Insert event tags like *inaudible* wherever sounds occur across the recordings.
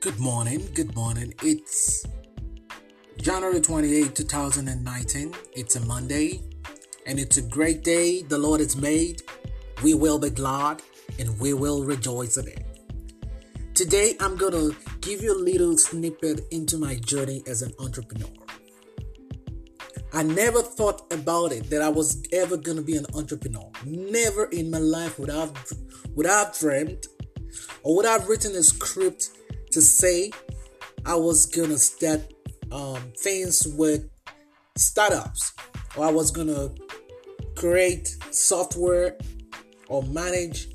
Good morning, good morning. It's January 28, 2019. It's a Monday, and it's a great day the Lord has made. We will be glad and we will rejoice in it. Today, I'm going to give you a little snippet into my journey as an entrepreneur. I never thought about it that I was ever going to be an entrepreneur. Never in my life would I have, would I have dreamed or would I have written a script to say I was gonna start um, things with startups, or I was gonna create software or manage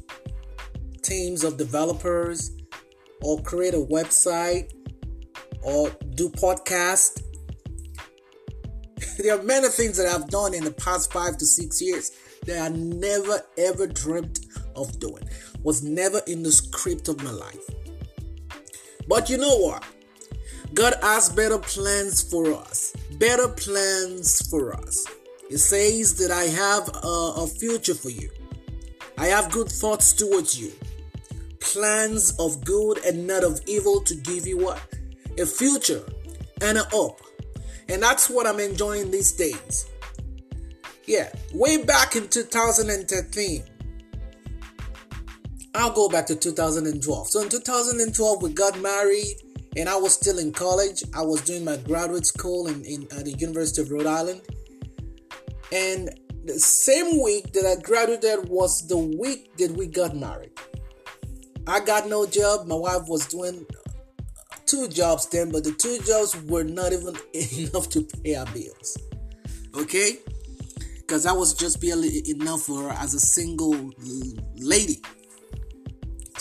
teams of developers, or create a website, or do podcast. *laughs* there are many things that I've done in the past five to six years that I never ever dreamt of doing. Was never in the script of my life. But you know what? God has better plans for us. Better plans for us. He says that I have a, a future for you. I have good thoughts towards you. Plans of good and not of evil to give you what? A future and a hope. And that's what I'm enjoying these days. Yeah, way back in 2013, I'll go back to 2012. So in 2012, we got married, and I was still in college. I was doing my graduate school in, in at the University of Rhode Island. And the same week that I graduated was the week that we got married. I got no job. My wife was doing two jobs then, but the two jobs were not even *laughs* enough to pay our bills. Okay? Because that was just barely enough for her as a single lady.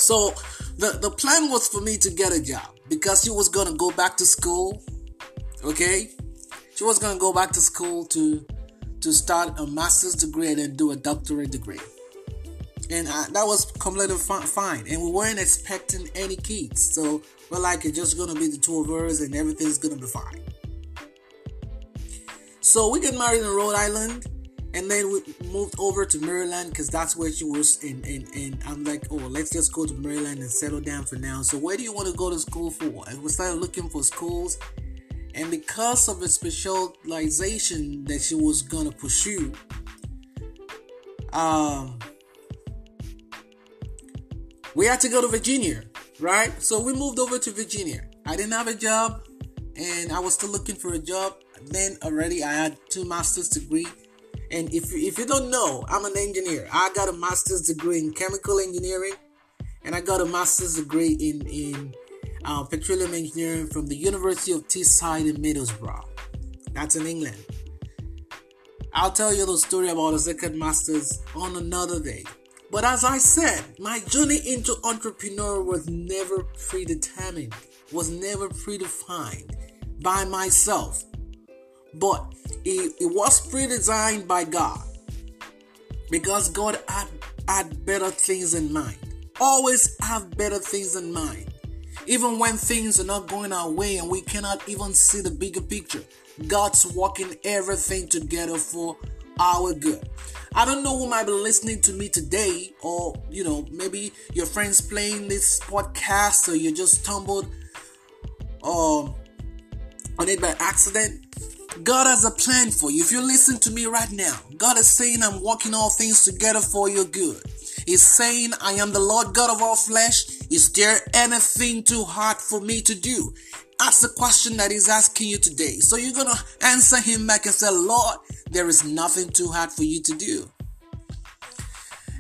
So the, the plan was for me to get a job because she was gonna go back to school. Okay? She was gonna go back to school to to start a master's degree and then do a doctorate degree. And I, that was completely fine. And we weren't expecting any kids. So we're like, it's just gonna be the two of us and everything's gonna be fine. So we get married in Rhode Island and then we moved over to Maryland because that's where she was. And, and, and I'm like, oh, let's just go to Maryland and settle down for now. So, where do you want to go to school for? And we started looking for schools. And because of the specialization that she was going to pursue, um, we had to go to Virginia, right? So, we moved over to Virginia. I didn't have a job and I was still looking for a job. Then already I had two master's degree and if you, if you don't know, I'm an engineer. I got a master's degree in chemical engineering, and I got a master's degree in in uh, petroleum engineering from the University of Teesside in Middlesbrough. That's in England. I'll tell you the story about the second master's on another day. But as I said, my journey into entrepreneur was never predetermined, was never predefined by myself. But it, it was pre-designed by God because God had, had better things in mind. Always have better things in mind. Even when things are not going our way and we cannot even see the bigger picture, God's working everything together for our good. I don't know who might be listening to me today, or you know, maybe your friends playing this podcast, or you just stumbled um, on it by accident. God has a plan for you. If you listen to me right now, God is saying, I'm working all things together for your good. He's saying, I am the Lord God of all flesh. Is there anything too hard for me to do? That's the question that He's asking you today. So you're going to answer Him back and say, Lord, there is nothing too hard for you to do.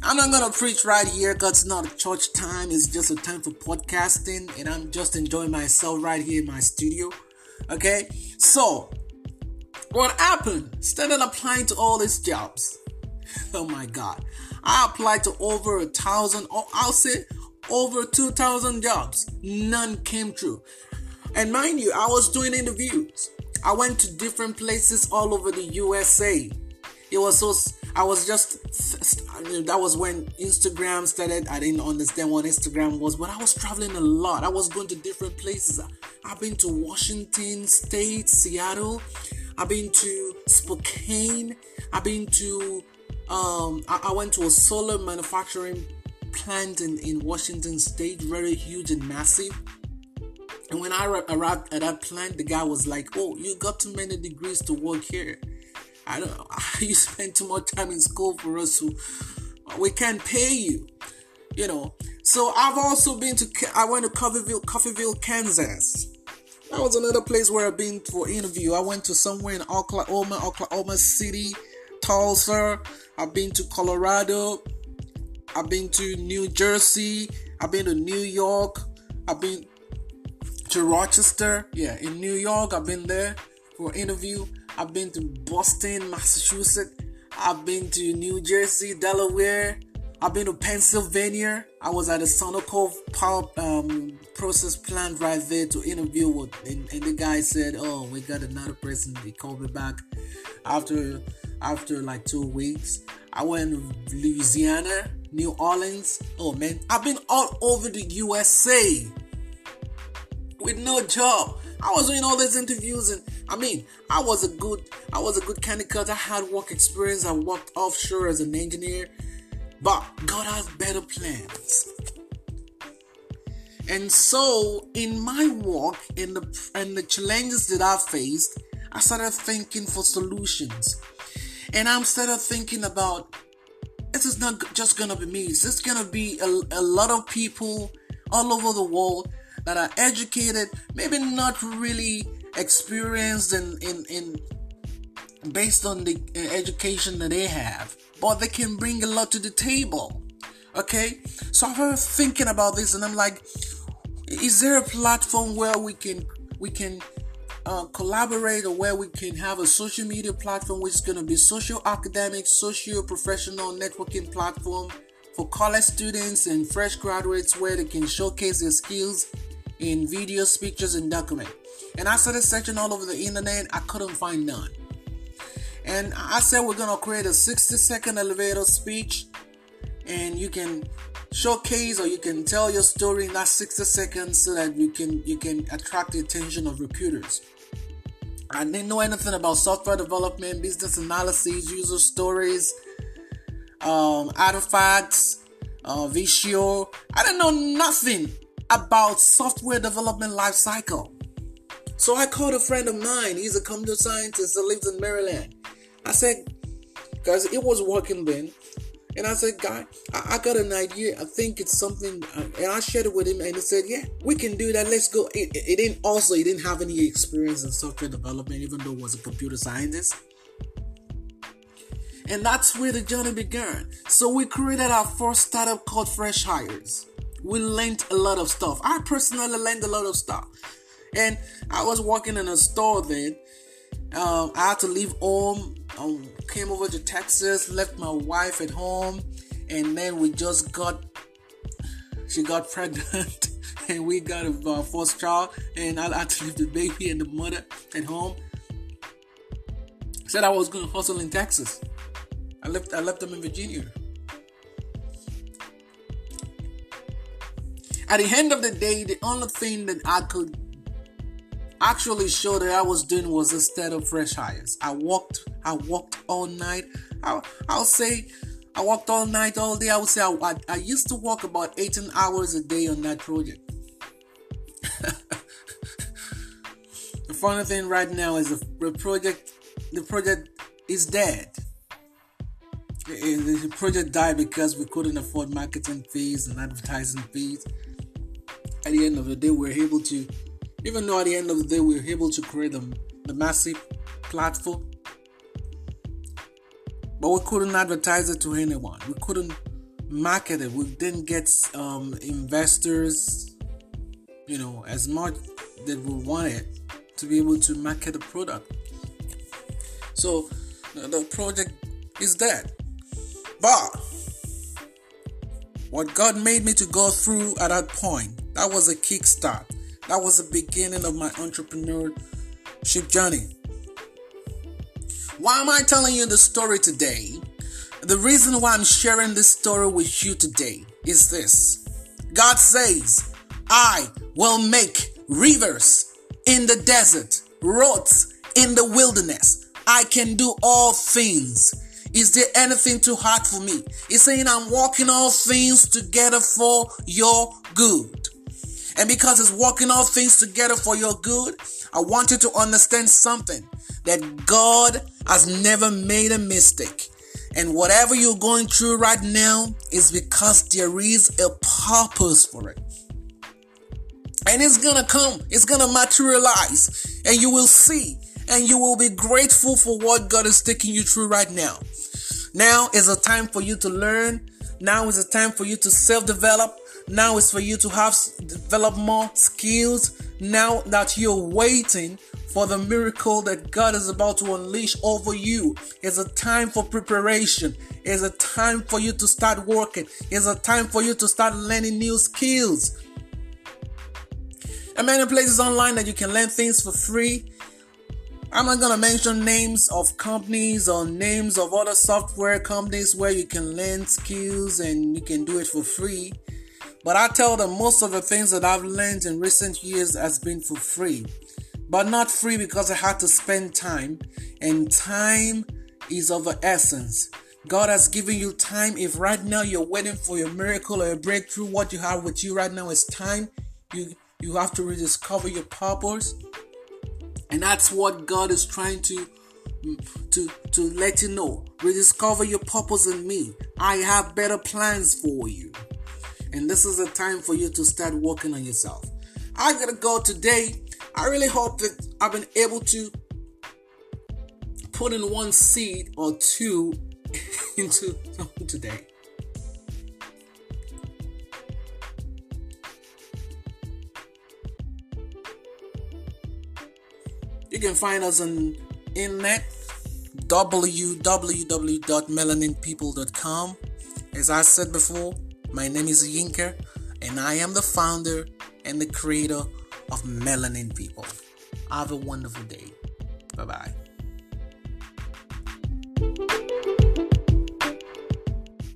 I'm not gonna preach right here because it's not a church time, it's just a time for podcasting, and I'm just enjoying myself right here in my studio. Okay, so what happened? Started applying to all these jobs. *laughs* Oh my god. I applied to over a thousand, or I'll say over 2,000 jobs. None came true. And mind you, I was doing interviews. I went to different places all over the USA. It was so, I was just, that was when Instagram started. I didn't understand what Instagram was, but I was traveling a lot. I was going to different places. I've been to Washington State, Seattle. I've been to Spokane. I've been to um, I, I, went to a solar manufacturing plant in, in Washington State, very huge and massive. And when I arrived at that plant, the guy was like, "Oh, you got too many degrees to work here. I don't. *laughs* You spend too much time in school for us to. We can't pay you." You know. So I've also been to. I went to Coffeyville, Coffeyville, Kansas. That was another place where I've been for interview. I went to somewhere in Oklahoma, Oklahoma City, Tulsa. I've been to Colorado. I've been to New Jersey. I've been to New York. I've been to Rochester. Yeah, in New York, I've been there for interview. I've been to Boston, Massachusetts. I've been to New Jersey, Delaware. I've been to Pennsylvania. I was at the Sonoco power um, process plant right there to interview with, and, and the guy said, "Oh, we got another person." He called me back after after like two weeks. I went to Louisiana, New Orleans. Oh man, I've been all over the USA with no job. I was doing all these interviews and I mean I was a good I was a good candidate. I had work experience. I worked offshore as an engineer. But God has better plans. And so in my walk in the and the challenges that I faced, I started thinking for solutions. And I'm started thinking about this is not just gonna be me, it's just gonna be a, a lot of people all over the world that are educated, maybe not really experienced in, in, in based on the uh, education that they have, but they can bring a lot to the table. Okay, so I was thinking about this, and I'm like, is there a platform where we can we can uh, collaborate, or where we can have a social media platform which is going to be social academic, socio professional networking platform for college students and fresh graduates where they can showcase their skills in videos, pictures, and document. And I started searching all over the internet. I couldn't find none. And I said we're gonna create a 60 second elevator speech, and you can showcase or you can tell your story in that 60 seconds so that you can you can attract the attention of recruiters. I didn't know anything about software development, business analysis, user stories, um, artifacts, uh, Visio. I didn't know nothing about software development lifecycle. So I called a friend of mine. He's a computer scientist that lives in Maryland. I said, because it was working then. And I said, guy, I, I, got an idea. I think it's something. Uh, and I shared it with him, and he said, yeah, we can do that. Let's go. It, it, it didn't also, he didn't have any experience in software development, even though he was a computer scientist. And that's where the journey began. So we created our first startup called Fresh Hires we learned a lot of stuff. I personally learned a lot of stuff. And I was working in a store then. Um, I had to leave home. Um, came over to Texas, left my wife at home, and then we just got. She got *laughs* pregnant, and we got a uh, first child, and I had to leave the baby and the mother at home. Said I was going to hustle in Texas. I left. I left them in Virginia. At the end of the day, the only thing that I could actually show that I was doing was instead of fresh hires. I walked, I walked all night. I, I'll say I walked all night, all day. I would say I, I, I used to walk about 18 hours a day on that project. *laughs* the funny thing right now is the, the project, the project is dead. The project died because we couldn't afford marketing fees and advertising fees at the end of the day, we're able to, even though at the end of the day, we're able to create a, a massive platform, but we couldn't advertise it to anyone. We couldn't market it. We didn't get um, investors, you know, as much that we wanted to be able to market the product. So the project is dead. But what God made me to go through at that point that was a kickstart. That was the beginning of my entrepreneurship journey. Why am I telling you the story today? The reason why I'm sharing this story with you today is this God says, I will make rivers in the desert, roads in the wilderness. I can do all things. Is there anything too hard for me? He's saying, I'm working all things together for your good. And because it's working all things together for your good, I want you to understand something that God has never made a mistake. And whatever you're going through right now is because there is a purpose for it. And it's gonna come, it's gonna materialize, and you will see, and you will be grateful for what God is taking you through right now. Now is a time for you to learn. Now is a time for you to self develop. Now is for you to have develop more skills. Now that you're waiting for the miracle that God is about to unleash over you. It's a time for preparation. It's a time for you to start working. It's a time for you to start learning new skills. And many places online that you can learn things for free. I'm not gonna mention names of companies or names of other software companies where you can learn skills and you can do it for free. But I tell them most of the things that I've learned in recent years has been for free. But not free because I had to spend time. And time is of the essence. God has given you time. If right now you're waiting for your miracle or a breakthrough, what you have with you right now is time. You you have to rediscover your purpose. And that's what God is trying to to to let you know. Rediscover your purpose in me. I have better plans for you. And this is the time for you to start working on yourself. I gotta go today. I really hope that I've been able to put in one seed or two *laughs* into *laughs* today. You can find us on internet www.melaninpeople.com. As I said before, my name is Yinker, and I am the founder and the creator of Melanin People. Have a wonderful day. Bye bye.